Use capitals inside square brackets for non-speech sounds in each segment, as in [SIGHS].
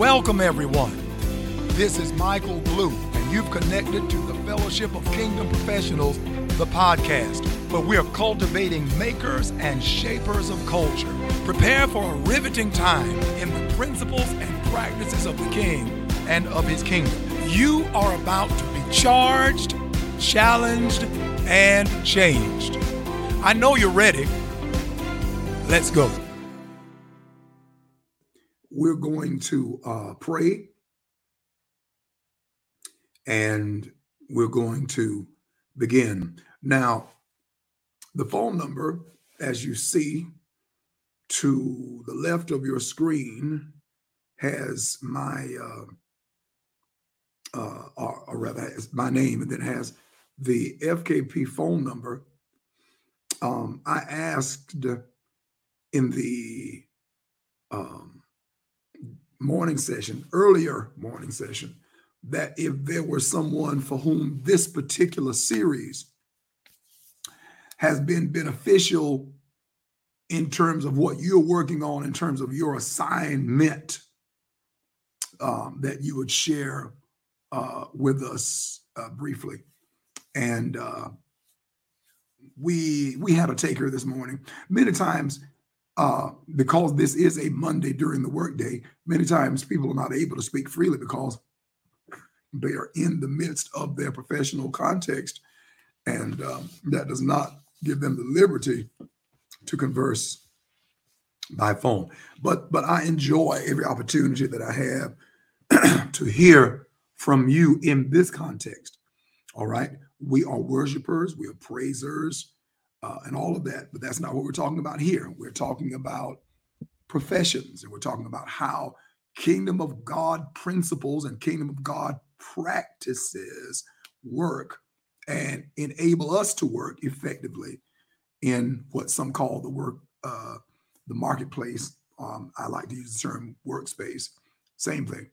Welcome, everyone. This is Michael Blue, and you've connected to the Fellowship of Kingdom Professionals, the podcast, where we are cultivating makers and shapers of culture. Prepare for a riveting time in the principles and practices of the King and of his kingdom. You are about to be charged, challenged, and changed. I know you're ready. Let's go. We're going to uh, pray and we're going to begin. Now, the phone number, as you see to the left of your screen, has my, uh, uh, or, or rather, has my name, and then has the FKP phone number. Um, I asked in the um, morning session, earlier morning session, that if there were someone for whom this particular series has been beneficial in terms of what you're working on, in terms of your assignment, um, that you would share uh, with us uh, briefly. And uh, we we had a taker this morning. Many times, uh, because this is a Monday during the workday, many times people are not able to speak freely because they are in the midst of their professional context, and um, that does not give them the liberty to converse by phone. But but I enjoy every opportunity that I have [CLEARS THROAT] to hear from you in this context. All right, we are worshipers, we are praisers, uh, and all of that. But that's not what we're talking about here. We're talking about professions, and we're talking about how kingdom of God principles and kingdom of God practices work and enable us to work effectively in what some call the work, uh, the marketplace. Um, I like to use the term workspace. Same thing.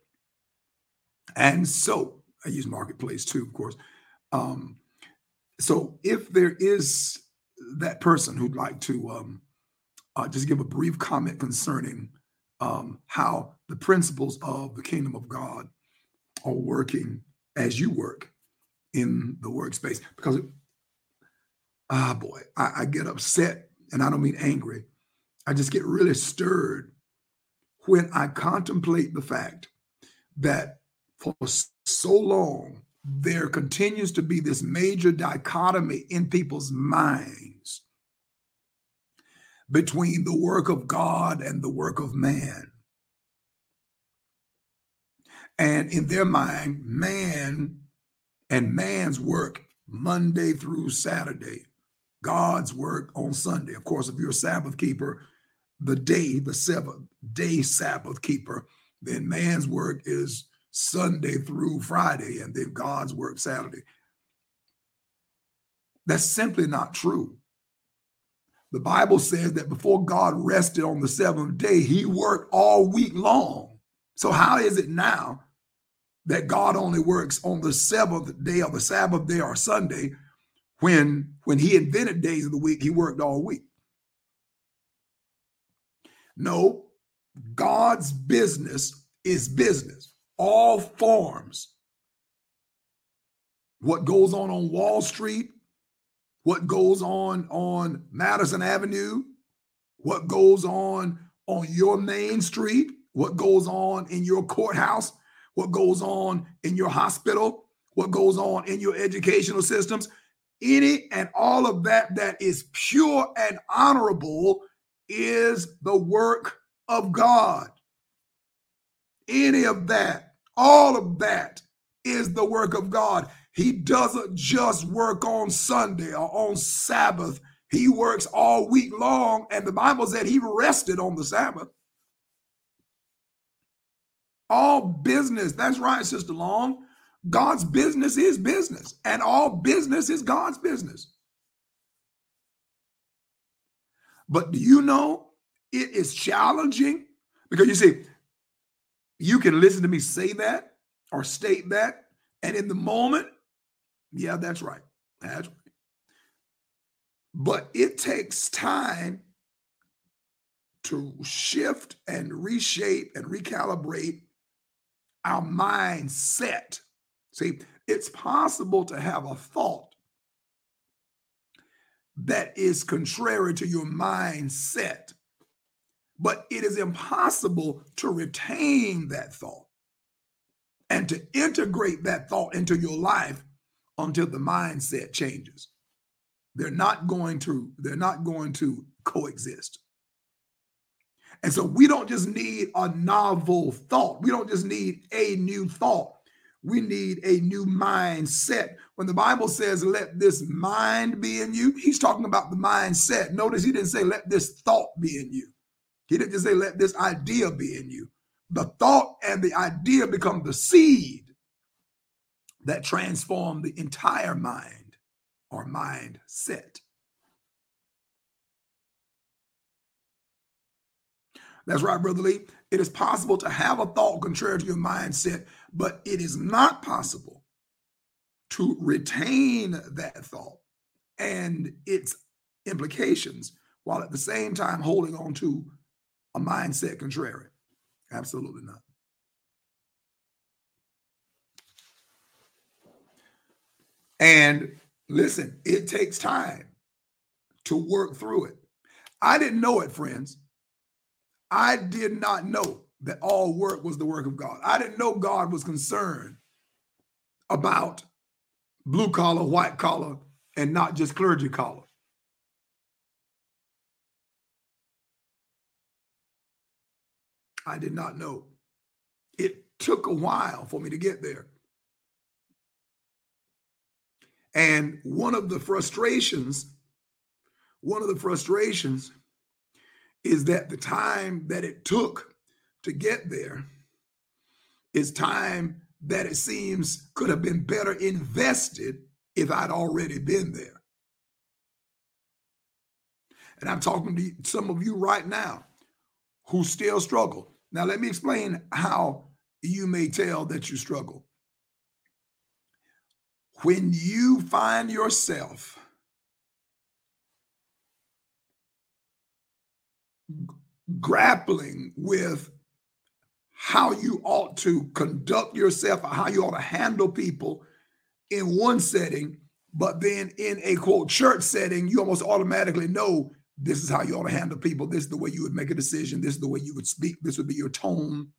And so I use marketplace too, of course. Um, so if there is that person who'd like to um, uh, just give a brief comment concerning um, how the principles of the kingdom of God are working as you work in the workspace, because ah boy, I, I get upset, and I don't mean angry. I just get really stirred when I contemplate the fact that for so long there continues to be this major dichotomy in people's minds between the work of God and the work of man. And in their mind, man and man's work Monday through Saturday, God's work on Sunday. Of course, if you're a Sabbath keeper, the day, the seventh day Sabbath keeper, then man's work is Sunday through Friday, and then God's work Saturday. That's simply not true. The Bible says that before God rested on the seventh day, he worked all week long. So, how is it now that God only works on the seventh day of the Sabbath day or Sunday when, when he invented days of the week, he worked all week? No, God's business is business all forms. What goes on on Wall Street, what goes on on Madison Avenue, what goes on on your main street, what goes on in your courthouse, what goes on in your hospital, what goes on in your educational systems, any and all of that that is pure and honorable is the work of God. Any of that all of that is the work of God. He doesn't just work on Sunday or on Sabbath. He works all week long. And the Bible said he rested on the Sabbath. All business, that's right, Sister Long. God's business is business, and all business is God's business. But do you know it is challenging? Because you see, you can listen to me say that or state that. And in the moment, yeah, that's right. That's right. But it takes time to shift and reshape and recalibrate our mindset. See, it's possible to have a thought that is contrary to your mindset, but it is impossible to retain that thought and to integrate that thought into your life until the mindset changes. They're not going to they're not going to coexist. And so we don't just need a novel thought. We don't just need a new thought. We need a new mindset. When the Bible says, let this mind be in you, he's talking about the mindset. Notice he didn't say, let this thought be in you. He didn't just say, let this idea be in you. The thought and the idea become the seed that transform the entire mind or mindset. That's right, Brother Lee. It is possible to have a thought contrary to your mindset, but it is not possible to retain that thought and its implications while at the same time holding on to a mindset contrary. Absolutely not. And listen, it takes time to work through it. I didn't know it, friends. I did not know that all work was the work of God. I didn't know God was concerned about blue collar, white collar, and not just clergy collar. I did not know. It took a while for me to get there. And one of the frustrations, one of the frustrations is that the time that it took to get there is time that it seems could have been better invested if I'd already been there. And I'm talking to some of you right now who still struggle. Now, let me explain how you may tell that you struggle. When you find yourself grappling with how you ought to conduct yourself or how you ought to handle people in one setting, but then in a quote church setting, you almost automatically know this is how you ought to handle people. This is the way you would make a decision. This is the way you would speak. This would be your tone.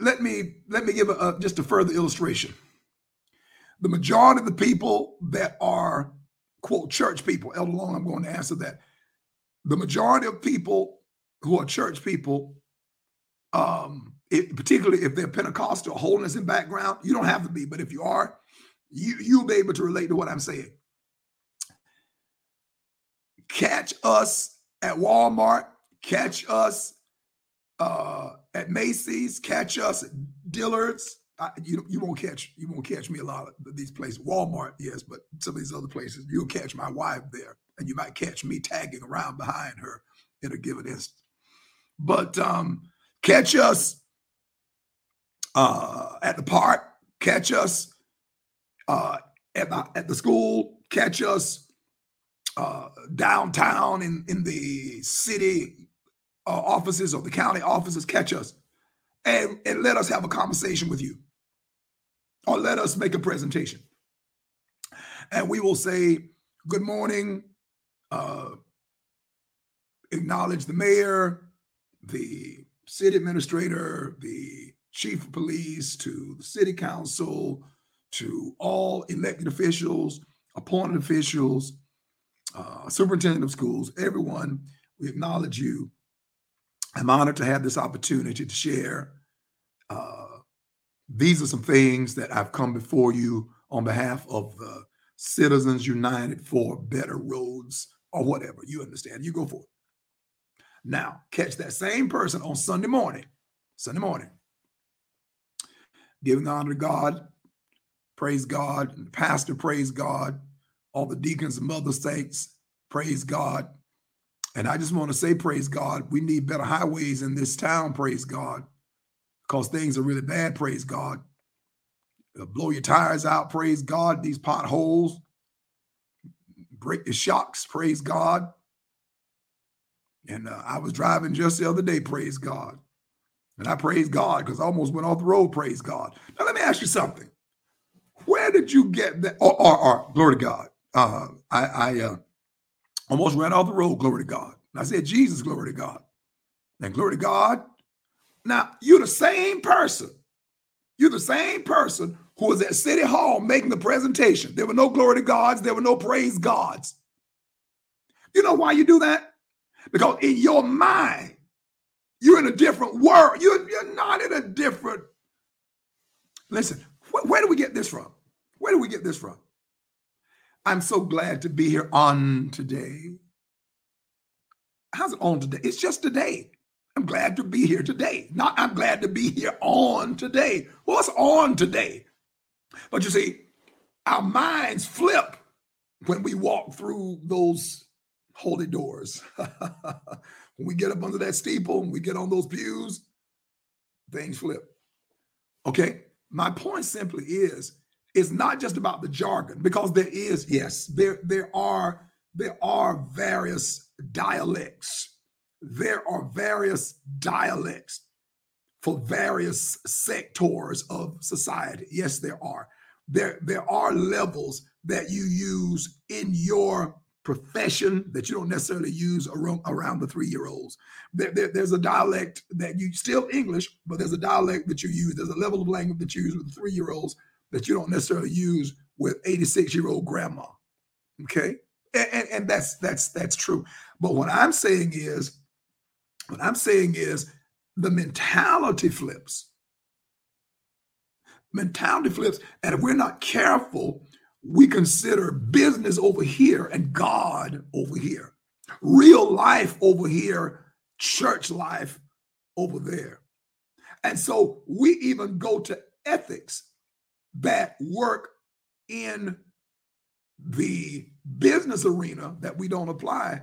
Let me let me give a, a, just a further illustration. The majority of the people that are quote church people, Elder Long, I'm going to answer that. The majority of people who are church people, um, it, particularly if they're Pentecostal, holiness in background, you don't have to be, but if you are, you you'll be able to relate to what I'm saying. Catch us at Walmart, catch us uh, at Macy's, catch us at Dillard's. I, you you won't catch you won't catch me a lot of these places. Walmart, yes, but some of these other places, you'll catch my wife there, and you might catch me tagging around behind her in a given instant. But um, catch us uh, at the park, catch us uh, at, the, at the school, catch us uh, downtown in, in the city uh, offices or the county offices, catch us and, and let us have a conversation with you or let us make a presentation. And we will say, Good morning, uh, acknowledge the mayor, the city administrator, the chief of police, to the city council, to all elected officials, appointed officials, uh, superintendent of schools, everyone, we acknowledge you. I'm honored to have this opportunity to share. Uh, these are some things that I've come before you on behalf of the Citizens United for Better Roads or whatever. You understand. You go for it. Now, catch that same person on Sunday morning. Sunday morning. Giving honor to God, praise God. And the pastor, praise God. All the deacons and mother saints, praise God. And I just want to say, praise God. We need better highways in this town, praise God, because things are really bad, praise God. Blow your tires out, praise God. These potholes, break the shocks, praise God. And uh, I was driving just the other day, praise God. And I praise God because I almost went off the road, praise God. Now, let me ask you something. Where did you get that? Or, or, or glory to God. Uh, I, I uh, almost ran off the road, glory to God. And I said, Jesus, glory to God. And glory to God. Now, you're the same person. You're the same person who was at City Hall making the presentation. There were no glory to gods, there were no praise gods. You know why you do that? Because in your mind, you're in a different world. You're, you're not in a different. Listen, wh- where do we get this from? Where do we get this from? I'm so glad to be here on today. How's it on today? It's just today. I'm glad to be here today. Not I'm glad to be here on today. What's on today? But you see, our minds flip when we walk through those holy doors. [LAUGHS] when we get up under that steeple and we get on those pews, things flip. Okay. My point simply is it's not just about the jargon because there is yes there there are there are various dialects there are various dialects for various sectors of society yes there are there there are levels that you use in your profession that you don't necessarily use around, around the three year olds. There, there, there's a dialect that you still English, but there's a dialect that you use. There's a level of language that you use with three year olds that you don't necessarily use with 86 year old grandma. Okay. And, and, and that's that's that's true. But what I'm saying is, what I'm saying is the mentality flips. Mentality flips. And if we're not careful, we consider business over here and God over here, real life over here, church life over there. And so we even go to ethics that work in the business arena that we don't apply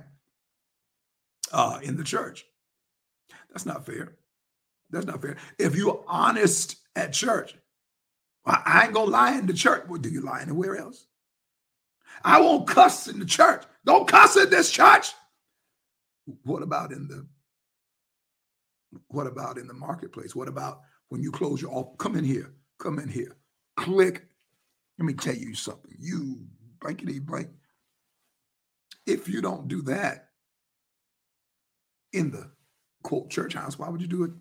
uh, in the church. That's not fair. That's not fair. If you're honest at church, I ain't gonna lie in the church. Well, do you lie anywhere else? I won't cuss in the church. Don't cuss in this church. What about in the what about in the marketplace? What about when you close your office? Come in here. Come in here. Click. Let me tell you something. You blankety blank. If you don't do that in the quote church house, why would you do it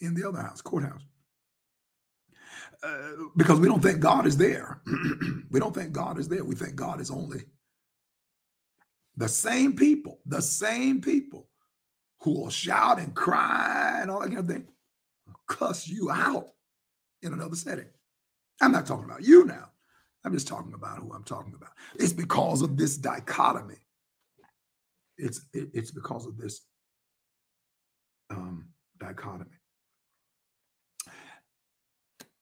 in the other house, courthouse? Uh, because we don't think God is there. [CLEARS THROAT] we don't think God is there. We think God is only the same people, the same people who will shout and cry and all that kind of thing, cuss you out in another setting. I'm not talking about you now. I'm just talking about who I'm talking about. It's because of this dichotomy. It's it, it's because of this um, dichotomy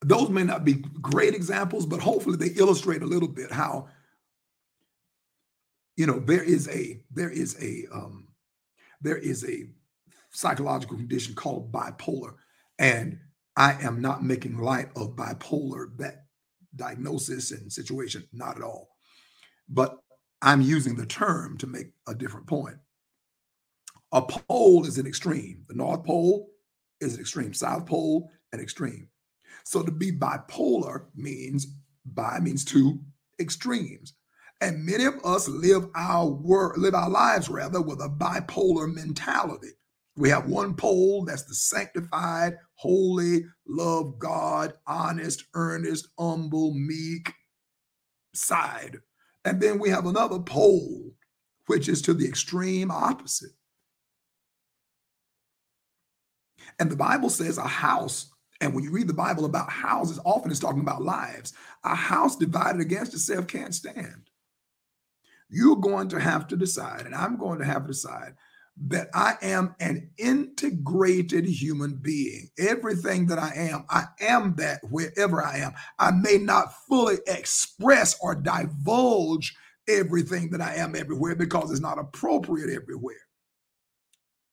those may not be great examples, but hopefully they illustrate a little bit how you know there is a there is a um, there is a psychological condition called bipolar, and I am not making light of bipolar that diagnosis and situation, not at all. But I'm using the term to make a different point. A pole is an extreme. The North Pole is an extreme. South Pole, an extreme. So to be bipolar means bi means two extremes. And many of us live our work, live our lives rather with a bipolar mentality. We have one pole that's the sanctified, holy, love God, honest, earnest, humble, meek side. And then we have another pole, which is to the extreme opposite. And the Bible says a house and when you read the Bible about houses, often it's talking about lives. A house divided against itself can't stand. You're going to have to decide, and I'm going to have to decide that I am an integrated human being. Everything that I am, I am that wherever I am. I may not fully express or divulge everything that I am everywhere because it's not appropriate everywhere.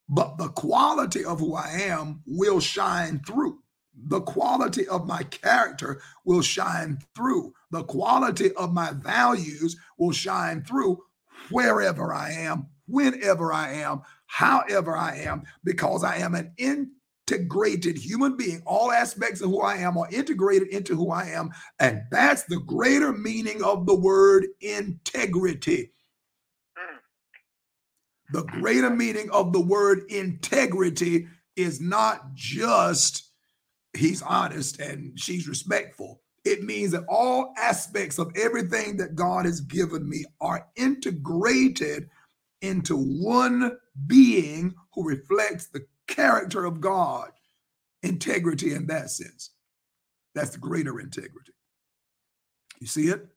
But the quality of who I am will shine through the quality of my character will shine through. The quality of my values will shine through wherever I am, whenever I am, however I am, because I am an integrated human being. All aspects of who I am are integrated into who I am. And that's the greater meaning of the word integrity. Mm. The greater meaning of the word integrity is not just he's honest and she's respectful. It means that all aspects of everything that God has given me are integrated into one being who reflects the character of God, integrity in that sense. That's the greater integrity. You see it?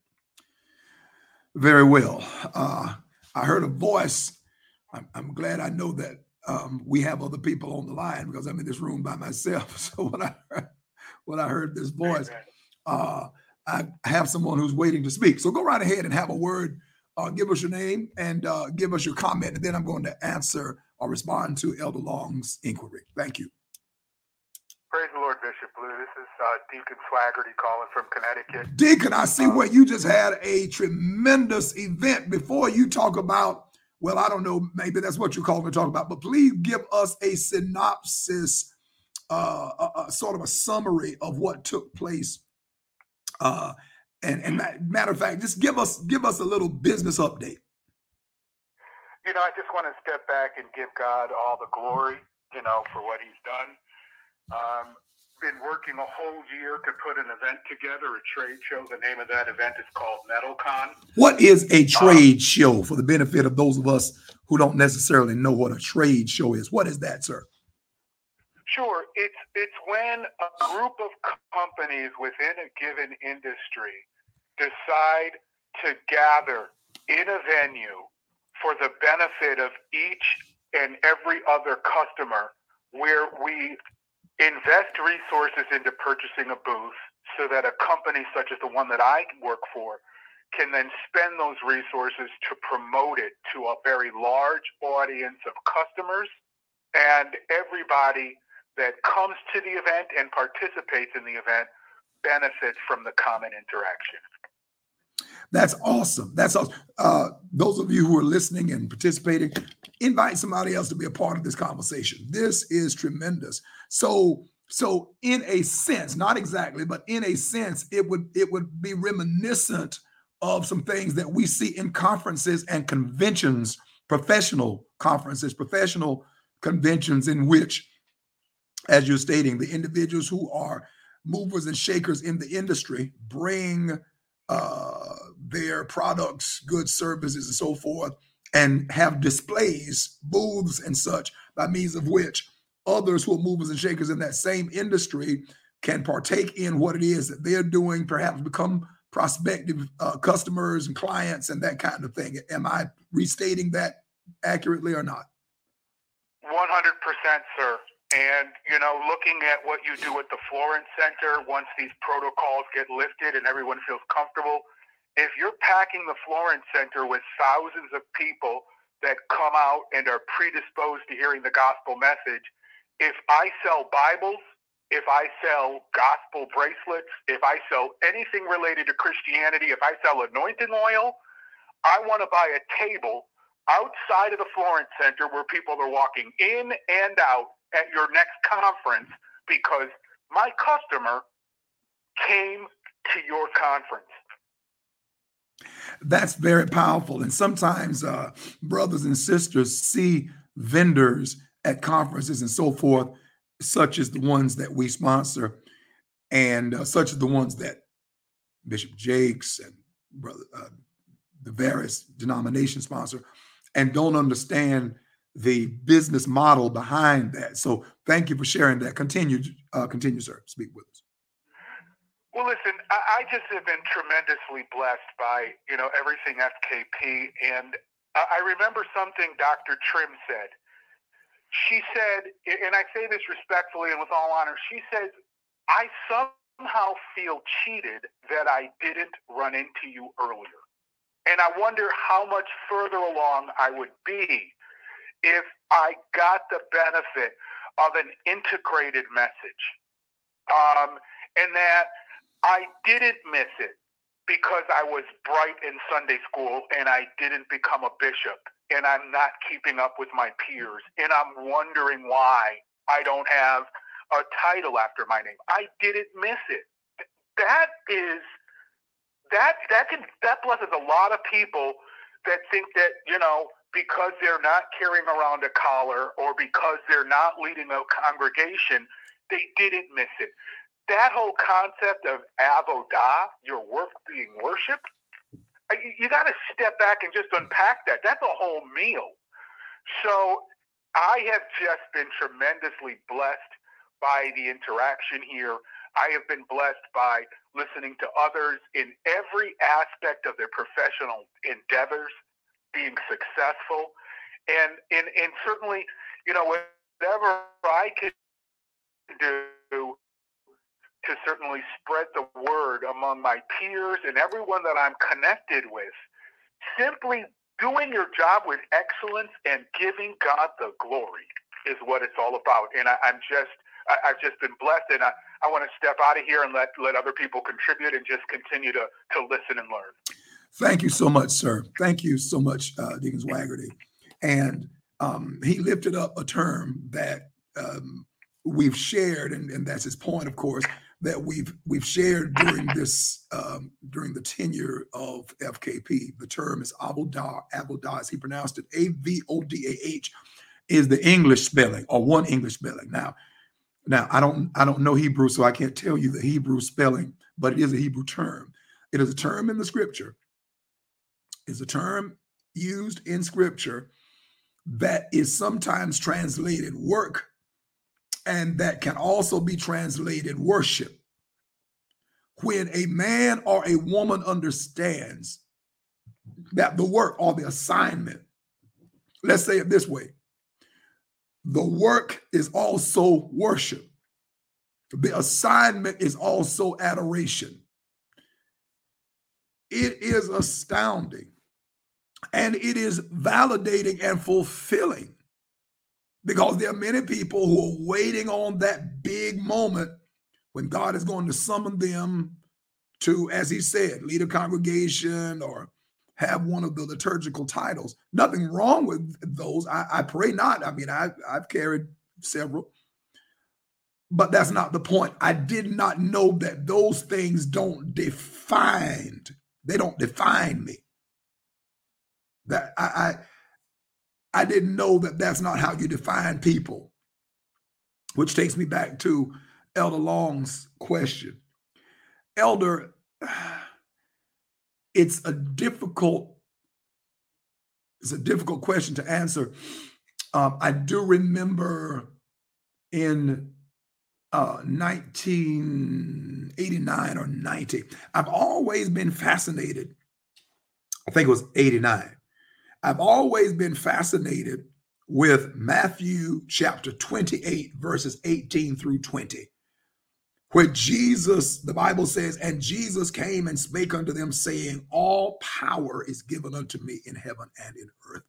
Very well. Uh, I heard a voice. I'm, I'm glad I know that um, we have other people on the line because I'm in this room by myself. [LAUGHS] So when I heard, when I heard this voice, uh, I have someone who's waiting to speak. So go right ahead and have a word. Uh, give us your name and uh, give us your comment, and then I'm going to answer or respond to Elder Long's inquiry. Thank you. Praise the Lord, Bishop Blue. This is uh, Deacon Swaggerty calling from Connecticut. Deacon, I see um, where you just had a tremendous event. Before you talk about, well, I don't know, maybe that's what you're calling to talk about, but please give us a synopsis, uh, a, a sort of a summary of what took place uh, and and matter of fact, just give us give us a little business update. You know, I just want to step back and give God all the glory, you know, for what He's done. Um, been working a whole year to put an event together, a trade show. The name of that event is called MetalCon. What is a um, trade um, show for the benefit of those of us who don't necessarily know what a trade show is? What is that, sir? Sure. It's it's when a group of companies within a given industry decide to gather in a venue for the benefit of each and every other customer where we invest resources into purchasing a booth so that a company such as the one that I work for can then spend those resources to promote it to a very large audience of customers and everybody that comes to the event and participates in the event benefits from the common interaction. That's awesome. That's awesome. Uh, those of you who are listening and participating, invite somebody else to be a part of this conversation. This is tremendous. So, so in a sense, not exactly, but in a sense, it would it would be reminiscent of some things that we see in conferences and conventions, professional conferences, professional conventions in which as you're stating, the individuals who are movers and shakers in the industry bring uh, their products, goods, services, and so forth, and have displays, booths, and such, by means of which others who are movers and shakers in that same industry can partake in what it is that they're doing, perhaps become prospective uh, customers and clients and that kind of thing. Am I restating that accurately or not? 100%, sir. And, you know, looking at what you do at the Florence Center once these protocols get lifted and everyone feels comfortable, if you're packing the Florence Center with thousands of people that come out and are predisposed to hearing the gospel message, if I sell Bibles, if I sell gospel bracelets, if I sell anything related to Christianity, if I sell anointing oil, I want to buy a table outside of the Florence Center where people are walking in and out at your next conference because my customer came to your conference. That's very powerful. And sometimes uh, brothers and sisters see vendors at conferences and so forth, such as the ones that we sponsor, and uh, such as the ones that Bishop Jakes and brother uh, the various denominations sponsor, and don't understand the business model behind that. So thank you for sharing that. Continue, uh, continue, sir. Speak with us. Well, listen, I, I just have been tremendously blessed by you know everything FKP, and I remember something Dr. Trim said. She said, and I say this respectfully and with all honor. She says, "I somehow feel cheated that I didn't run into you earlier." And I wonder how much further along I would be if I got the benefit of an integrated message um, and that I didn't miss it because I was bright in Sunday school and I didn't become a bishop and I'm not keeping up with my peers and I'm wondering why I don't have a title after my name. I didn't miss it. That is that that can that blesses a lot of people that think that, you know, because they're not carrying around a collar or because they're not leading a congregation, they didn't miss it that whole concept of avodah, your work being worship, uh, you got to step back and just unpack that. That's a whole meal. So I have just been tremendously blessed by the interaction here. I have been blessed by listening to others in every aspect of their professional endeavors being successful. And, and, and certainly, you know, whatever I can do to certainly spread the word among my peers and everyone that I'm connected with. Simply doing your job with excellence and giving God the glory is what it's all about. And I, am just, I, have just been blessed, and I, I want to step out of here and let let other people contribute and just continue to to listen and learn. Thank you so much, sir. Thank you so much, uh, Deacon Swaggerty. And um, he lifted up a term that um, we've shared, and, and that's his point, of course, that we've we've shared during this um, during the tenure of FKP. The term is avodah. Avodah, as he pronounced it, A V O D A H, is the English spelling or one English spelling. Now, now I don't I don't know Hebrew, so I can't tell you the Hebrew spelling, but it is a Hebrew term. It is a term in the Scripture. It's a term used in Scripture that is sometimes translated work and that can also be translated worship. When a man or a woman understands that the work or the assignment, let's say it this way the work is also worship, the assignment is also adoration. It is astounding and it is validating and fulfilling because there are many people who are waiting on that big moment when God is going to summon them to, as he said, lead a congregation or have one of the liturgical titles. Nothing wrong with those. I, I pray not. I mean, I, I've carried several, but that's not the point. I did not know that those things don't define. They don't define me. That I, I I didn't know that that's not how you define people. Which takes me back to Elder Long's question. Elder, [SIGHS] it's a difficult, it's a difficult question to answer. Um, I do remember in uh, 1989 or 90, I've always been fascinated. I think it was 89 I've always been fascinated with Matthew chapter 28, verses 18 through 20, where Jesus, the Bible says, and Jesus came and spake unto them, saying, All power is given unto me in heaven and in earth.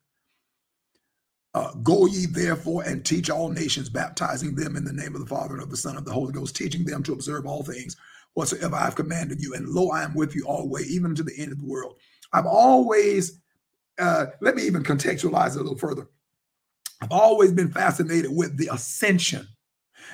Uh, Go ye therefore and teach all nations, baptizing them in the name of the Father and of the Son and of the Holy Ghost, teaching them to observe all things whatsoever I've commanded you. And lo, I am with you always, even to the end of the world. I've always uh, let me even contextualize it a little further. I've always been fascinated with the ascension.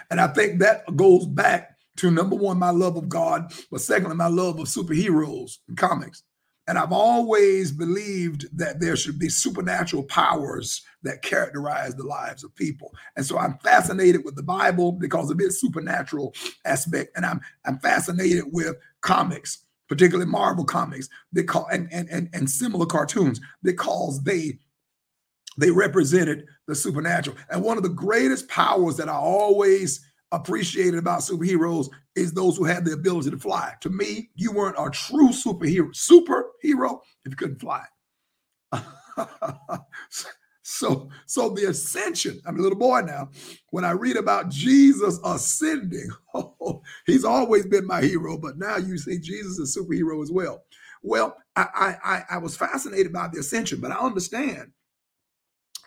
And I think that goes back to number one, my love of God, but secondly, my love of superheroes and comics. And I've always believed that there should be supernatural powers that characterize the lives of people. And so I'm fascinated with the Bible because of its supernatural aspect. And I'm I'm fascinated with comics particularly Marvel comics, they call and and and, and similar cartoons because they they represented the supernatural. And one of the greatest powers that I always appreciated about superheroes is those who had the ability to fly. To me, you weren't a true superhero, superhero if you couldn't fly. [LAUGHS] So, so the ascension, I'm a little boy now. When I read about Jesus ascending, [LAUGHS] oh, he's always been my hero, but now you see Jesus is a superhero as well. Well, I, I, I was fascinated by the ascension, but I understand,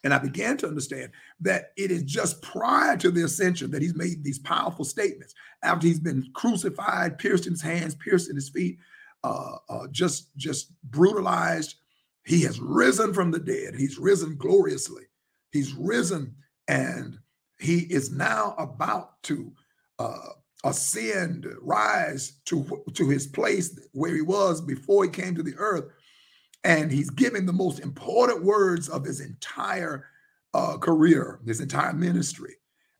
and I began to understand that it is just prior to the ascension that he's made these powerful statements. After he's been crucified, pierced in his hands, pierced in his feet, uh, uh, just just brutalized. He has risen from the dead. He's risen gloriously. He's risen, and he is now about to uh, ascend, rise to to his place where he was before he came to the earth, and he's giving the most important words of his entire uh, career, his entire ministry.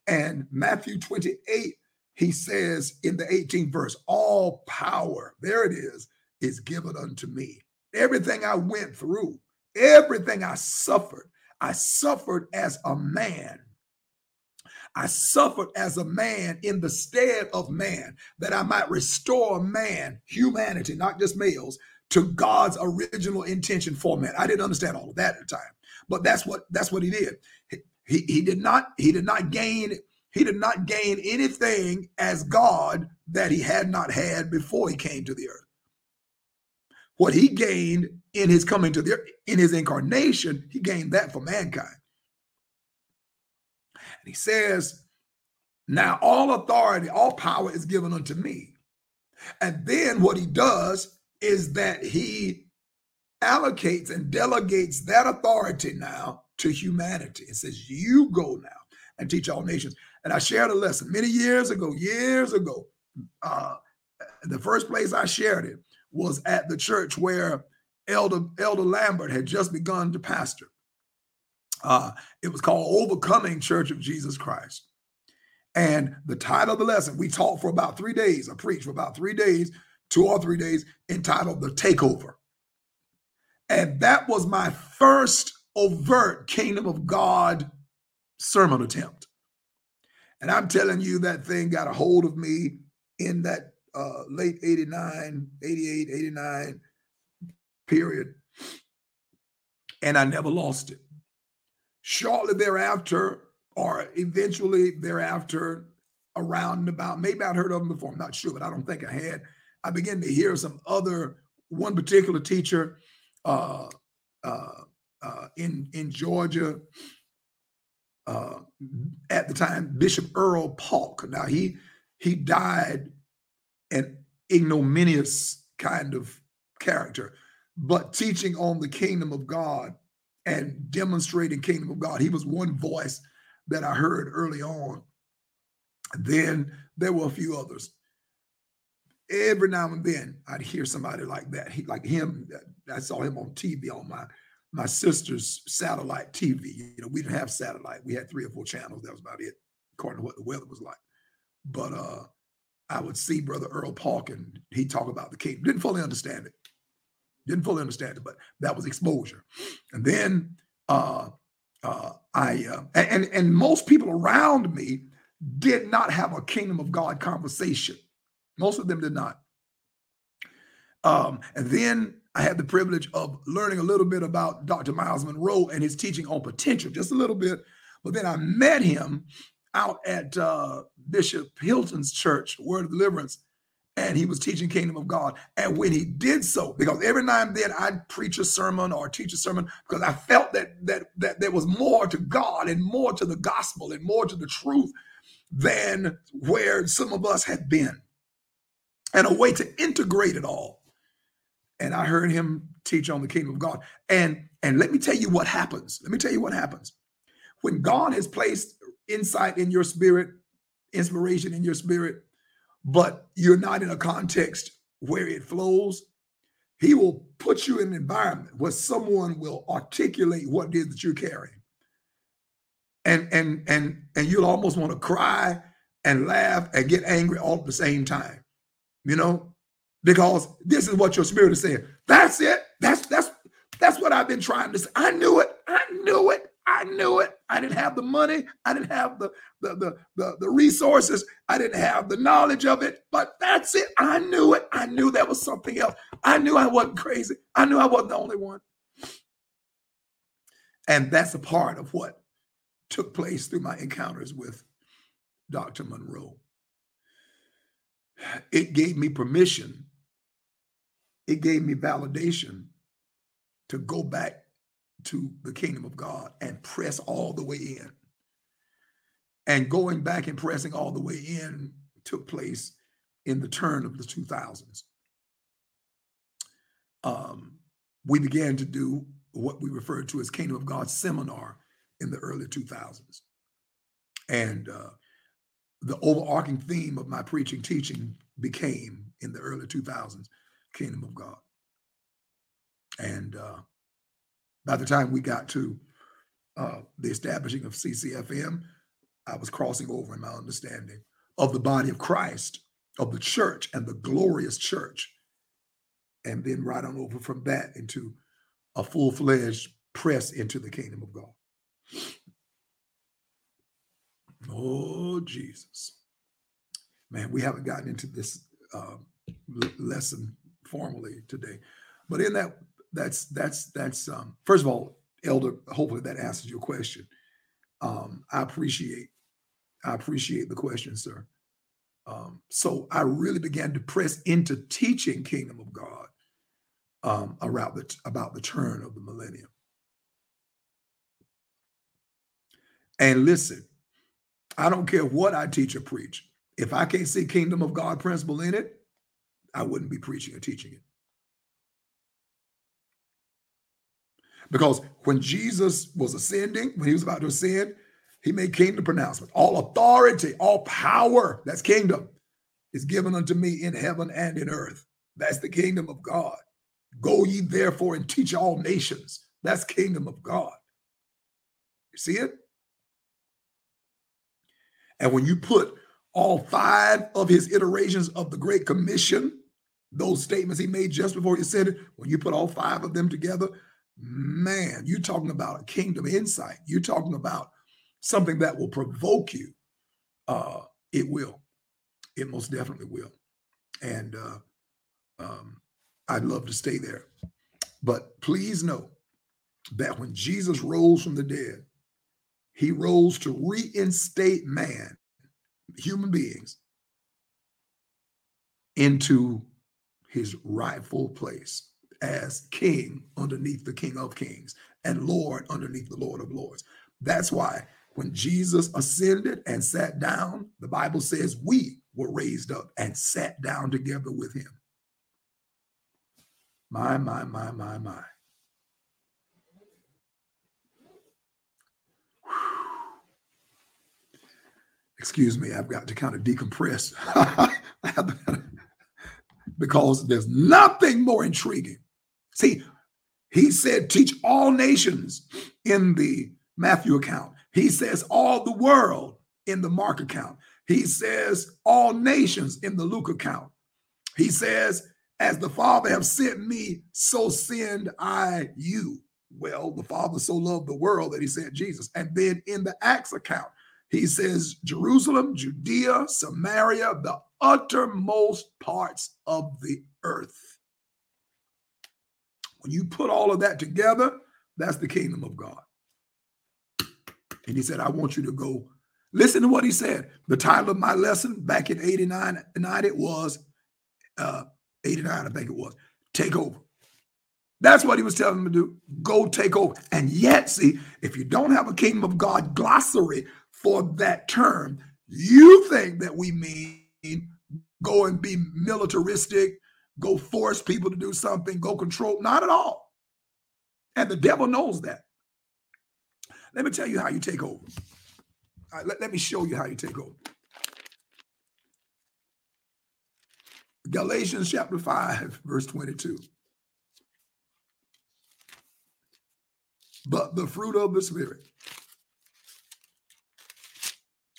And Matthew 28, he says in the 18th verse, all power, there it is, is given unto me. Everything I went through, everything I suffered, I suffered as a man. I suffered as a man in the stead of man, that I might restore man, humanity, not just males, to God's original intention for man. I didn't understand all of that at the time, but that's what that's what he did. He, he, did not he did not gain he did not gain anything as God that he had not had before he came to the earth. What he gained in his coming to the in his incarnation, he gained that for mankind. And he says, Now all authority, all power is given unto me. And then what he does is that he allocates and delegates that authority now to humanity. It says, You go now and teach all nations. And I shared a lesson many years ago, years ago. Uh, the first place I shared it was at the church where Elder Elder Lambert had just begun to pastor. Uh, it was called Overcoming Church of Jesus Christ. And the title of the lesson, we taught for about three days, I preached for about three days, two or three days, entitled The Takeover. And that was my first overt kingdom of God sermon attempt. And I'm telling you, that thing got a hold of me in that uh, late 89, 88, 89 period. And I never lost it. Shortly thereafter, or eventually thereafter, around about, maybe I'd heard of them before, I'm not sure, but I don't think I had. I began to hear some other, one particular teacher uh, uh, uh, in, in Georgia uh, at the time, Bishop Earl Paulk. Now he he died an ignominious kind of character, but teaching on the kingdom of God and demonstrating kingdom of God. He was one voice that I heard early on. Then there were a few others. Every now and then I'd hear somebody like that. He like him. I saw him on TV on my my sister's satellite TV. You know, we didn't have satellite. We had three or four channels. That was about it, according to what the weather was like. But uh I would see Brother Earl Paulk and he'd talk about the kingdom. Didn't fully understand it. Didn't fully understand it, but that was exposure. And then uh uh I uh and and most people around me did not have a kingdom of God conversation. Most of them did not. Um, and then I had the privilege of learning a little bit about Dr. Myles Munroe and his teaching on potential, just a little bit. But then I met him out at uh, Bishop Hilton's church, Word of Deliverance, and he was teaching Kingdom of God. And when he did so, because every now and then I'd preach a sermon or teach a sermon because I felt that that that there was more to God and more to the gospel and more to the truth than where some of us had been, and a way to integrate it all and I heard him teach on the kingdom of God. And and let me tell you what happens. Let me tell you what happens. When God has placed insight in your spirit, inspiration in your spirit, but you're not in a context where it flows, he will put you in an environment where someone will articulate what it is that you're carrying. And and and and you'll almost want to cry and laugh and get angry all at the same time. You know, because this is what your spirit is saying. That's it. That's that's that's what I've been trying to say. I knew it. I knew it. I knew it. I didn't have the money. I didn't have the the the the, the resources. I didn't have the knowledge of it. But that's it. I knew it. I knew there was something else. I knew I wasn't crazy. I knew I wasn't the only one. And that's a part of what took place through my encounters with Dr. Munroe. It gave me permission it gave me validation to go back to the kingdom of God and press all the way in. And going back and pressing all the way in took place in the turn of the 2000s. um, we began to do what we referred to as Kingdom of God seminar in the early 2000s. And uh, the overarching theme of my preaching teaching became in the early 2000s Kingdom of God. And uh, by the time we got to uh, the establishing of CCFM, I was crossing over in my understanding of the body of Christ, of the church and the glorious church. And then right on over from that into a full fledged press into the kingdom of God. Oh, Jesus. Man, we haven't gotten into this uh, lesson formally today. But in that, that's, that's, that's, um, first of all, Elder, hopefully that answers your question. Um, I appreciate, I appreciate the question, sir. Um, so I really began to press into teaching Kingdom of God um, around the about the turn of the millennium. And listen, I don't care what I teach or preach. If I can't see Kingdom of God principle in it, I wouldn't be preaching or teaching it. Because when Jesus was ascending, when he was about to ascend, he made kingdom pronouncement. All authority, all power, that's kingdom, is given unto me in heaven and in earth. That's the kingdom of God. Go ye therefore and teach all nations. That's kingdom of God. You see it? And when you put all five of his iterations of the Great Commission, those statements he made just before he said it, when you put all five of them together, man, you're talking about a kingdom insight. You're talking about something that will provoke you. Uh, it will. It most definitely will. And uh, um, I'd love to stay there. But please know that when Jesus rose from the dead, he rose to reinstate man, human beings, into his rightful place as king underneath the king of kings and lord underneath the lord of lords. That's why when Jesus ascended and sat down, the Bible says we were raised up and sat down together with him. My, my, my, my, my. Excuse me, I've got to kind of decompress [LAUGHS] because there's nothing more intriguing. See, he said, teach all nations in the Matthew account. He says, all the world in the Mark account. He says, all nations in the Luke account. He says, as the Father have sent me, so send I you. Well, the Father so loved the world that he sent Jesus. And then in the Acts account, he says, Jerusalem, Judea, Samaria, the uttermost parts of the earth. When you put all of that together, that's the kingdom of God. And he said, I want you to go. Listen to what he said. The title of my lesson back in 89, 90 was uh, 89, I think it was. Take over. That's what he was telling them to do. Go take over. And yet, see, if you don't have a kingdom of God glossary for that term, you think that we mean go and be militaristic, go force people to do something, go control. Not at all. And the devil knows that. Let me tell you how you take over. let, let me show you how you take over. Galatians chapter 5, verse 22. But the fruit of the Spirit,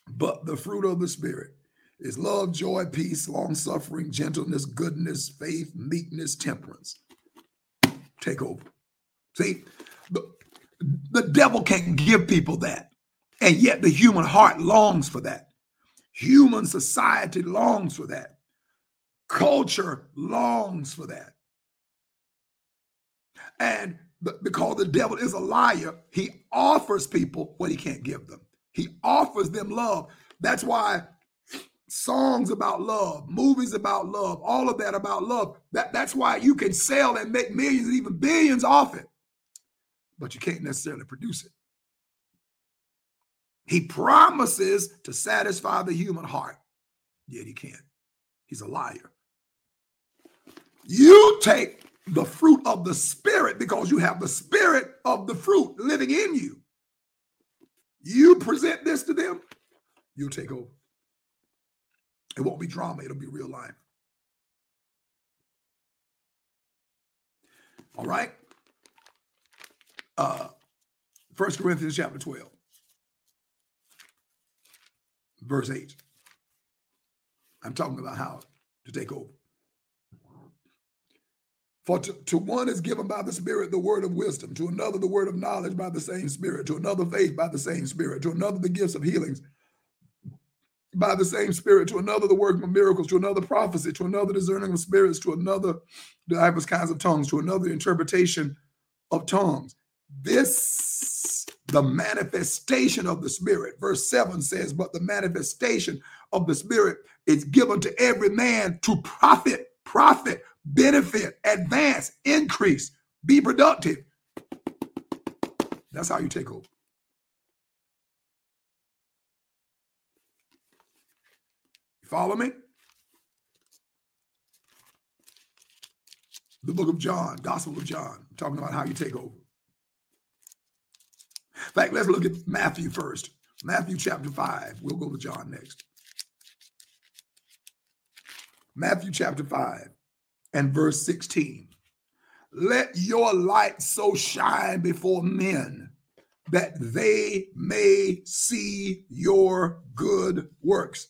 but the fruit of the Spirit is love, joy, peace, long suffering, gentleness, goodness, faith, meekness, temperance. Take over. See, the, the devil can't give people that. And yet the human heart longs for that. Human society longs for that. Culture longs for that. And because the devil is a liar, he offers people what he can't give them. He offers them love. That's why songs about love, movies about love, all of that about love. That, that's why you can sell and make millions and even billions off it, but you can't necessarily produce it. He promises to satisfy the human heart, yet he can't. He's a liar. You take the fruit of the spirit because you have the spirit of the fruit living in you. You present this to them, you'll take over. It won't be drama, it'll be real life. All right. Uh First Corinthians chapter 12, verse 8. I'm talking about how to take over. For to, to, one is given by the Spirit the word of wisdom, to another the word of knowledge by the same Spirit, to another faith by the same Spirit, to another the gifts of healings by the same Spirit, to another the working of miracles, to another prophecy, to another discerning of spirits, to another diverse kinds of tongues, to another interpretation of tongues. This, the manifestation of the Spirit. Verse 7 says, But the manifestation of the Spirit is given to every man to profit, profit benefit, advance, increase, be productive. That's how you take over. Follow me? The book of John, Gospel of John, talking about how you take over. In fact, let's look at Matthew first. Matthew chapter 5. We'll go to John next. Matthew chapter 5 and verse 16. Let your light so shine before men that they may see your good works.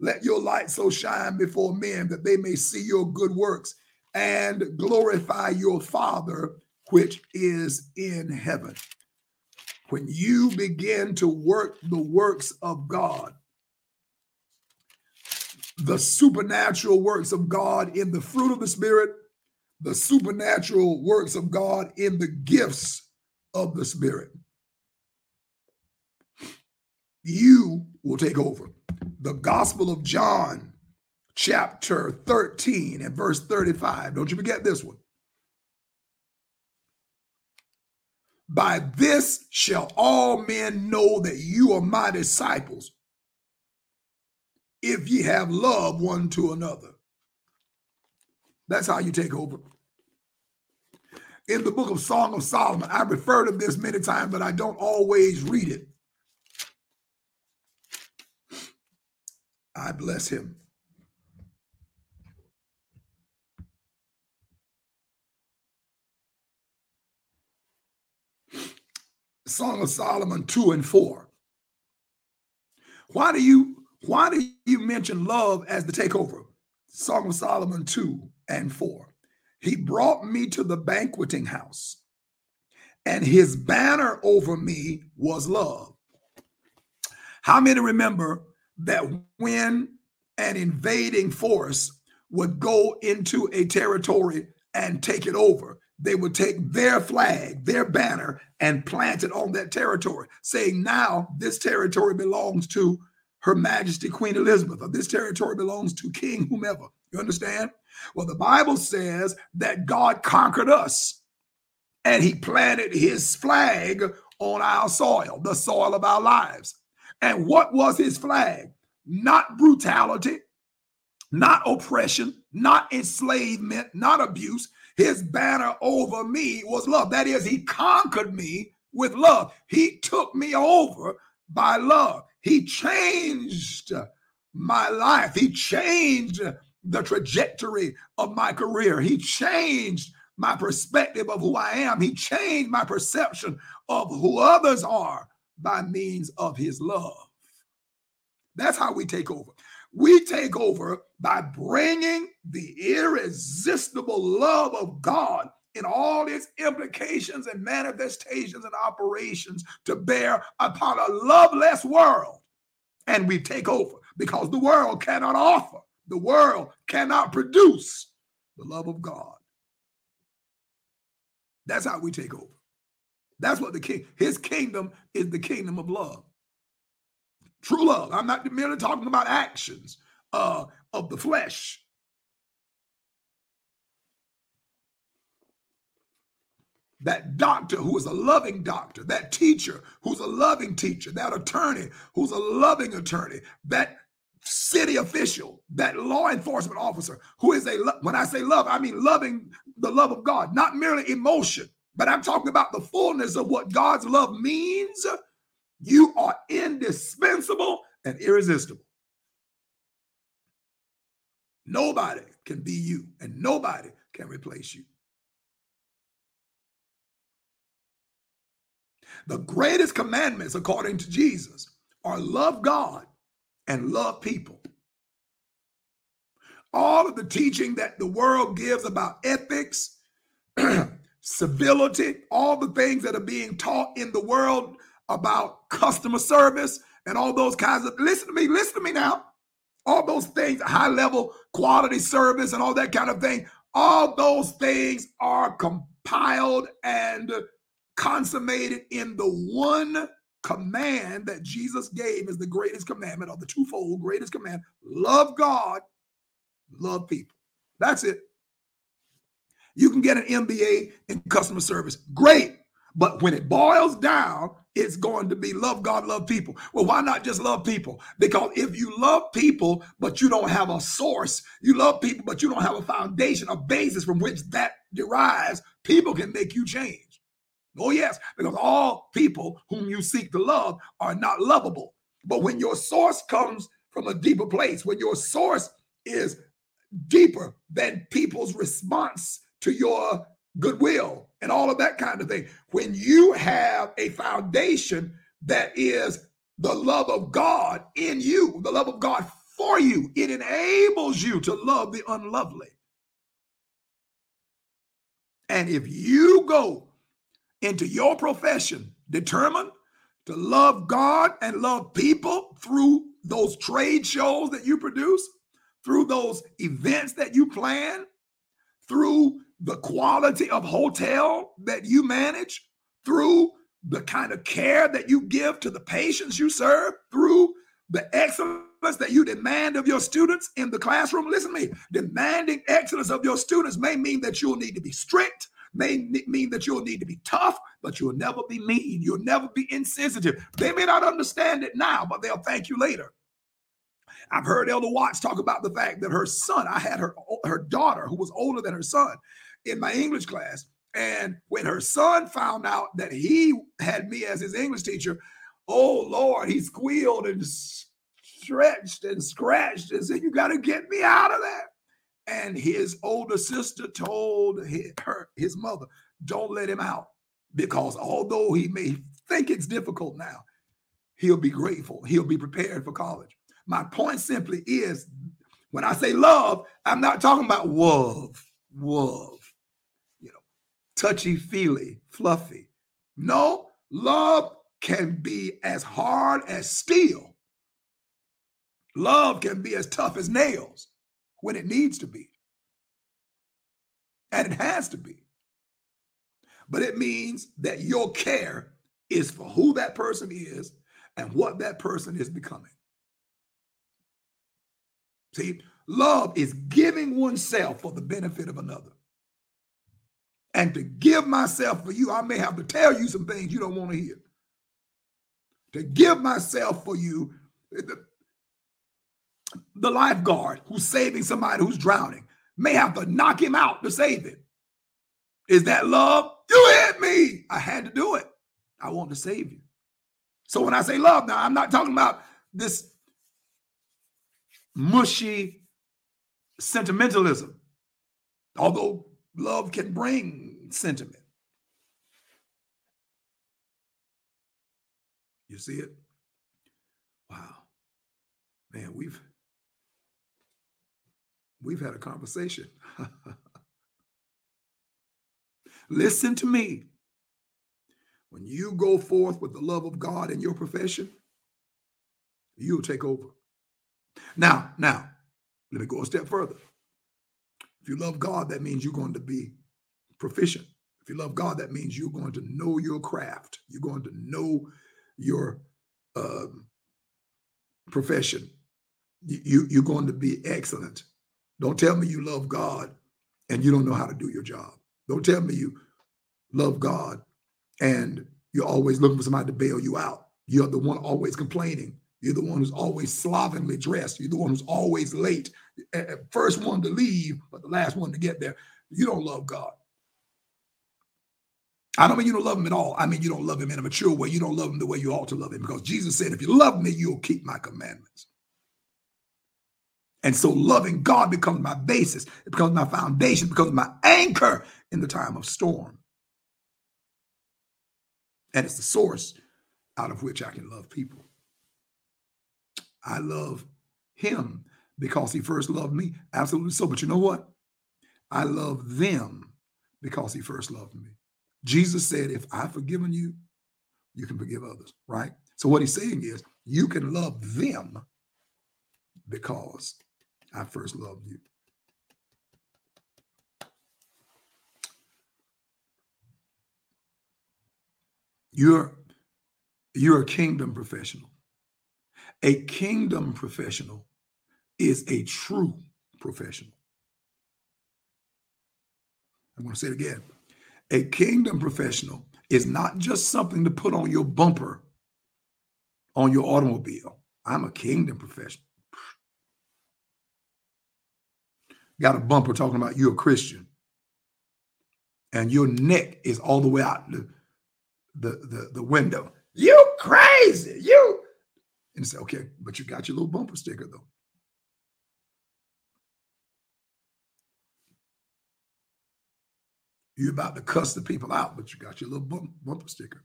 Let your light so shine before men that they may see your good works and glorify your Father which is in heaven. When you begin to work the works of God, the supernatural works of God in the fruit of the Spirit, the supernatural works of God in the gifts of the Spirit. You will take over. The Gospel of John, chapter 13 and verse 35. Don't you forget this one. By this shall all men know that you are my disciples if ye have love one to another. That's how you take over. In the book of Song of Solomon, I refer to this many times, but I don't always read it. I bless him. Song of Solomon 2 and 4. Why do you why do you mention love as the takeover? Song of Solomon 2 and 4. He brought me to the banqueting house, and his banner over me was love. How many remember that when an invading force would go into a territory and take it over, they would take their flag, their banner, and plant it on that territory, saying, Now this territory belongs to her Majesty Queen Elizabeth, or this territory belongs to King whomever. You understand? Well, the Bible says that God conquered us and he planted his flag on our soil, the soil of our lives. And what was his flag? Not brutality, not oppression, not enslavement, not abuse. His banner over me was love. That is, he conquered me with love. He took me over by love. He changed my life. He changed the trajectory of my career. He changed my perspective of who I am. He changed my perception of who others are by means of his love. That's how we take over. We take over by bringing the irresistible love of God in all its implications and manifestations and operations to bear upon a loveless world. And we take over because the world cannot offer, the world cannot produce the love of God. That's how we take over. That's what the king, his kingdom is the kingdom of love. True love. I'm not merely talking about actions uh, of the flesh. that doctor who is a loving doctor, that teacher who's a loving teacher, that attorney who's a loving attorney, that city official, that law enforcement officer who is a, when I say love, I mean loving the love of God, not merely emotion, but I'm talking about the fullness of what God's love means. You are indispensable and irresistible. Nobody can be you, and nobody can replace you. The greatest commandments, according to Jesus, are love God and love people. All of the teaching that the world gives about ethics, [CLEARS THROAT] civility, all the things that are being taught in the world about customer service and all those kinds of listen to me, listen to me now. All those things, high level quality service and all that kind of thing, all those things are compiled and consummated in the one command that Jesus gave as the greatest commandment, or the twofold greatest command love God, love people. That's it. You can get an MBA in customer service. Great. But when it boils down, it's going to be love God, love people. Well, why not just love people? Because if you love people, but you don't have a source, you love people, but you don't have a foundation, a basis from which that derives, people can make you change. Oh, yes, because all people whom you seek to love are not lovable. But when your source comes from a deeper place, when your source is deeper than people's response to your goodwill and all of that kind of thing, when you have a foundation that is the love of God in you, the love of God for you, it enables you to love the unlovely. And if you go into your profession determined to love God and love people through those trade shows that you produce, through those events that you plan, through the quality of hotel that you manage, through the kind of care that you give to the patients you serve, through the excellence that you demand of your students in the classroom. Listen to me, demanding excellence of your students may mean that you'll need to be strict may mean that you'll need to be tough, but you'll never be mean. You'll never be insensitive. They may not understand it now, but they'll thank you later. I've heard Elder Watts talk about the fact that her son, I had her her daughter who was older than her son in my English class. And when her son found out that he had me as his English teacher, oh Lord, he squealed and stretched and scratched and said, You got to get me out of there. And his older sister told his, her, his mother, don't let him out because although he may think it's difficult now, he'll be grateful. He'll be prepared for college. My point simply is when I say love, I'm not talking about love, love, touchy feely, fluffy. No, love can be as hard as steel. Love can be as tough as nails when it needs to be. And it has to be. But it means that your care is for who that person is and what that person is becoming. See, love is giving oneself for the benefit of another. And to give myself for you, I may have to tell you some things you don't want to hear. To give myself for you, eh, the lifeguard who's saving somebody who's drowning may have to knock him out to save him. Is that love? You hit me. I had to do it. I want to save you. So when I say love, now I'm not talking about this mushy sentimentalism, although love can bring sentiment. You see it? Wow. Man, we've We've had a conversation. [LAUGHS] Listen to me. When you go forth with the love of God in your profession, you'll take over. Now, now, let me go a step further. You love God, that means you're going to be proficient. If you love God, that means you're going to know your craft. You're going to know your uh, profession. You, you're going to be excellent. Don't tell me you love God and you don't know how to do your job. Don't tell me you love God and you're always looking for somebody to bail you out. You're the one always complaining You're the one who's always slovenly dressed. You're the one who's always late. First one to leave, but the last one to get there. You don't love God. I don't mean you don't love him at all. I mean you don't love him in a mature way. You don't love him the way you ought to love him because Jesus said, if you love me, you'll keep my commandments. And so loving God becomes my basis, it becomes my foundation, it becomes my anchor in the time of storm. And it's the source out of which I can love people. I love him because he first loved me. Absolutely so. But you know what? I love them because he first loved me. Jesus said, if I've forgiven you, you can forgive others, right? So what he's saying is you can love them because I first loved you. You're you're a kingdom professional. A kingdom professional is a true professional. I'm going to say it again. A kingdom professional is not just something to put on your bumper on your automobile. I'm a kingdom professional. Got a bumper talking about you're a Christian. And your neck is all the way out the, the, the, the window. You crazy. You and say, okay, but you got your little bumper sticker though. You're about to cuss the people out, but you got your little bump, bumper sticker.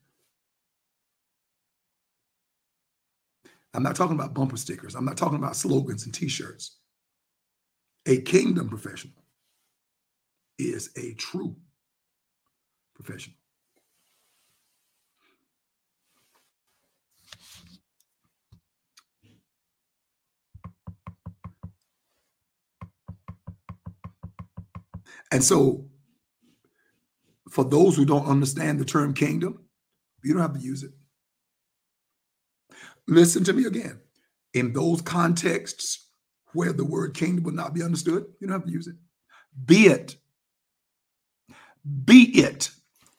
I'm not talking about bumper stickers. I'm not talking about slogans and t-shirts. A kingdom professional is a true professional. And so, for those who don't understand the term kingdom, you don't have to use it. Listen to me again. In those contexts where the word kingdom will not be understood, you don't have to use it. Be it. Be it.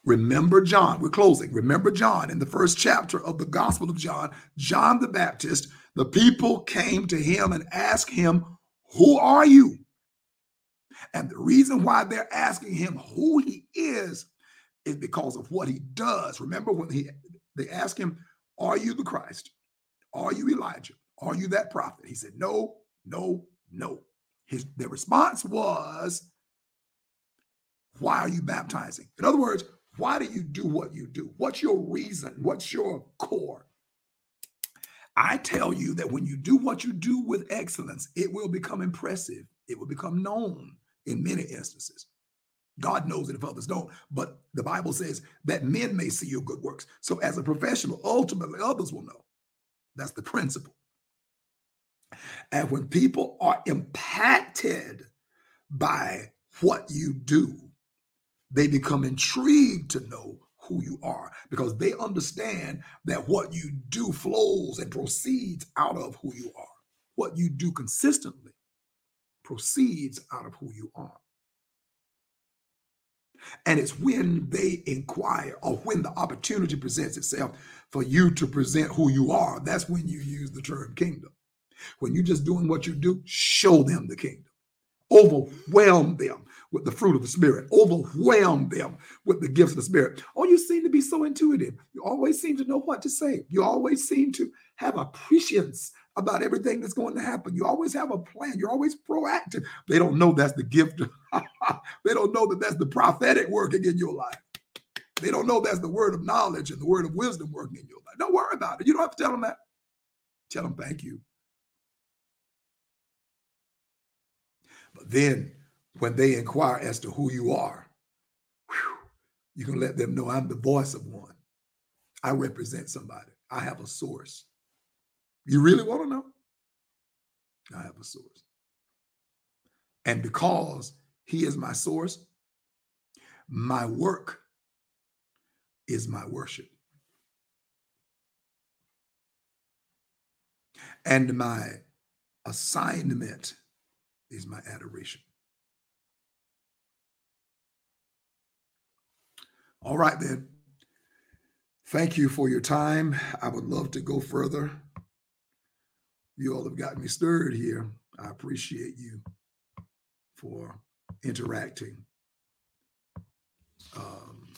Remember John. We're closing. Remember John in the first chapter of the Gospel of John, John the Baptist, the people came to him and asked him, Who are you? And the reason why they're asking him who he is is because of what he does. Remember when he they asked him, Are you the Christ? Are you Elijah? Are you that prophet? He said, No, no, no. His the response was, Why are you baptizing? In other words, why do you do what you do? What's your reason? What's your core? I tell you that when you do what you do with excellence, it will become impressive. It will become known in many instances. God knows it if others don't, but the Bible says that men may see your good works. So, as a professional, ultimately others will know. That's the principle. And when people are impacted by what you do, they become intrigued to know who you are because they understand that what you do flows and proceeds out of who you are. What you do consistently proceeds out of who you are. And it's when they inquire or when the opportunity presents itself for you to present who you are, that's when you use the term kingdom. When you're just doing what you do, show them the kingdom. Overwhelm them with the fruit of the Spirit. Overwhelm them with the gifts of the Spirit. Oh, you seem to be so intuitive. You always seem to know what to say. You always seem to have a prescience about everything that's going to happen. You always have a plan. You're always proactive. They don't know that's the gift. [LAUGHS] they don't know that that's the prophetic working in your life. They don't know that's the word of knowledge and the word of wisdom working in your life. Don't worry about it. You don't have to tell them that. Tell them thank you. But then when they inquire as to who you are, whew, you can let them know I'm the voice of one. I represent somebody. I have a source. You really want to know? I have a source. And because he is my source, my work is my worship. And my assignment is my adoration. All right, then. Thank you for your time. I would love to go further You all have got me stirred here. I appreciate you for interacting. Um,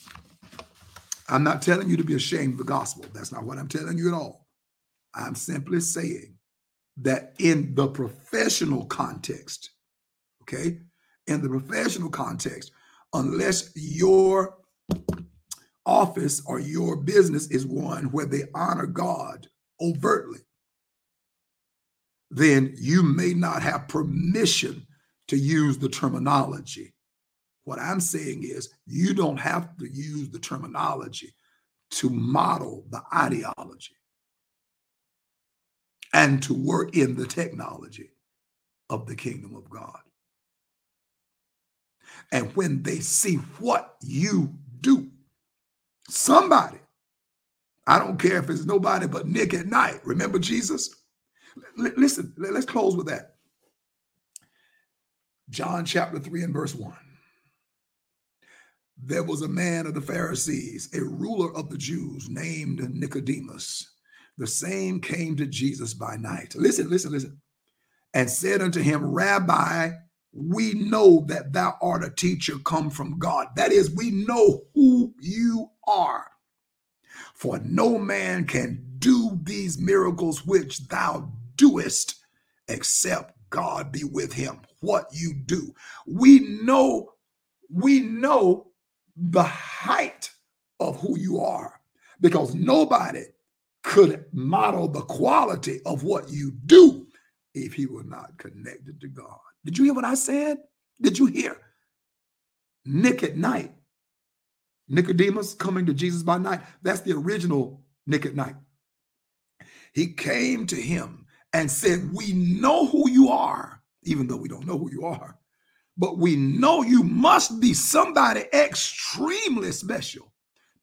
I'm not telling you to be ashamed of the gospel. That's not what I'm telling you at all. I'm simply saying that in the professional context, okay, in the professional context, unless your office or your business is one where they honor God overtly, then you may not have permission to use the terminology. What I'm saying is, you don't have to use the terminology to model the ideology and to work in the technology of the kingdom of God. And when they see what you do, somebody, I don't care if it's nobody but Nick at night. Remember Jesus? L- listen, let's close with that. John chapter 3 and verse 1. There was a man of the Pharisees, a ruler of the Jews named Nicodemus. The same came to Jesus by night. Listen, listen, listen. And said unto him, Rabbi, we know that thou art a teacher come from God. That is, we know who you are. For no man can do these miracles which thou doest except God be with him. What you do. We know, we know the height of who you are because nobody could model the quality of what you do if he were not connected to God. Did you hear what I said? Did you hear? Nick at night. Nicodemus coming to Jesus by night. That's the original Nick at night. He came to him and said, We know who you are, even though we don't know who you are, but we know you must be somebody extremely special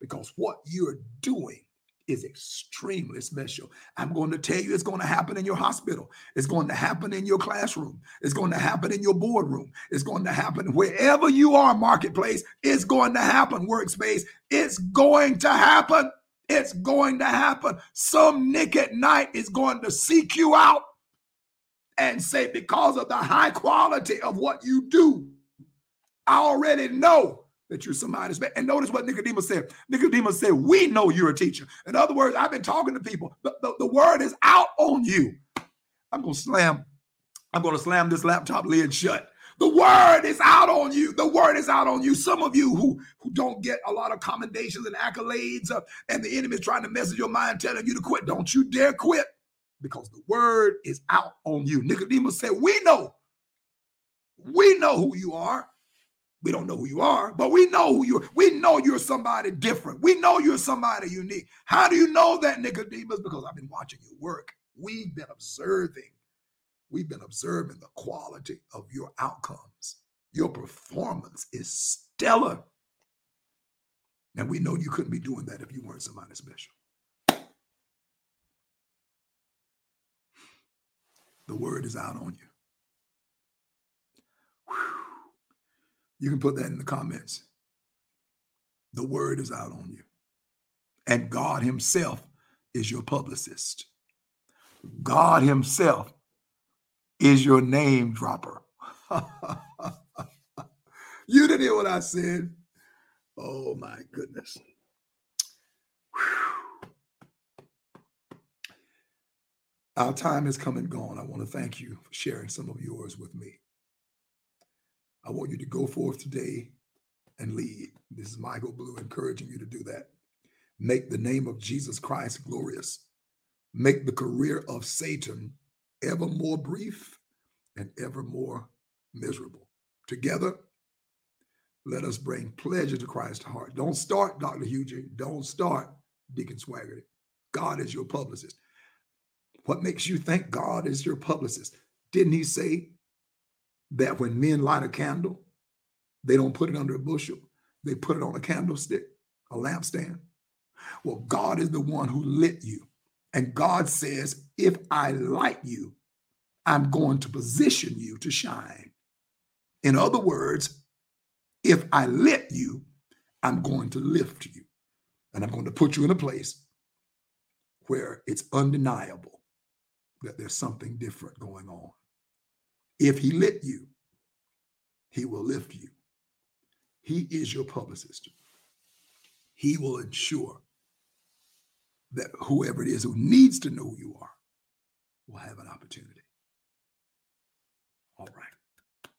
because what you're doing is extremely special. I'm going to tell you it's going to happen in your hospital. It's going to happen in your classroom. It's going to happen in your boardroom. It's going to happen wherever you are, marketplace. It's going to happen, workspace. It's going to happen. It's going to happen. Some Nick at night is going to seek you out and say, because of the high quality of what you do, I already know that you're somebody's man. And notice what Nicodemus said. Nicodemus said, We know you're a teacher. In other words, I've been talking to people. The, the, the word is out on you. I'm gonna slam, I'm gonna slam this laptop lid shut. The word is out on you. The word is out on you. Some of you who, who don't get a lot of commendations and accolades, uh, and the enemy is trying to mess with your mind, telling you to quit. Don't you dare quit because the word is out on you. Nicodemus said, We know. We know who you are. We don't know who you are, but we know who you are. We know you're somebody different. We know you're somebody unique. How do you know that, Nicodemus? Because I've been watching you work. We've been observing. We've been observing the quality of your outcomes. Your performance is stellar. And we know you couldn't be doing that if you weren't somebody special. The word is out on you. You can put that in the comments. The word is out on you. And God Himself is your publicist. God Himself is your name dropper. [LAUGHS] you didn't hear what I said. Oh my goodness. Our time has come and gone. I want to thank you for sharing some of yours with me. I want you to go forth today and lead. This is Michael Blue encouraging you to do that. Make the name of Jesus Christ glorious. Make the career of Satan ever more brief and ever more miserable. Together, let us bring pleasure to Christ's heart. Don't start, Dr. Hughie. Don't start, Deacon Swaggerty. God is your publicist. What makes you think God is your publicist? Didn't he say that when men light a candle, they don't put it under a bushel, they put it on a candlestick, a lampstand. Well, God is the one who lit you. And God says, if I light you, I'm going to position you to shine. In other words, if I lit you, I'm going to lift you. And I'm going to put you in a place where it's undeniable that there's something different going on. If he lit you, he will lift you. He is your publicist. He will ensure that whoever it is who needs to know who you are will have an opportunity. All right.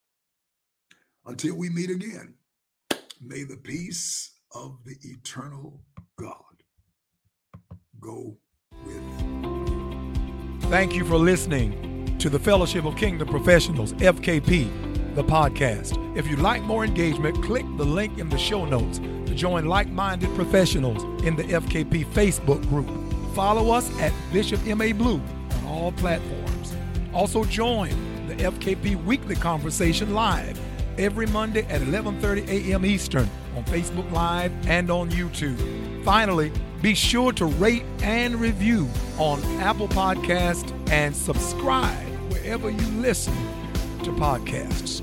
Until we meet again, may the peace of the eternal God go with you. Thank you for listening to the Fellowship of Kingdom Professionals, FKP, the podcast. If you'd like more engagement, click the link in the show notes to join like minded professionals in the FKP Facebook group. Follow us at Bishop M.A. Blue all platforms. Also, join the FKP Weekly Conversation live every Monday at 11:30 a.m. Eastern on Facebook Live and on YouTube. Finally, be sure to rate and review on Apple Podcast and subscribe wherever you listen to podcasts.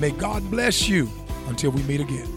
May God bless you until we meet again.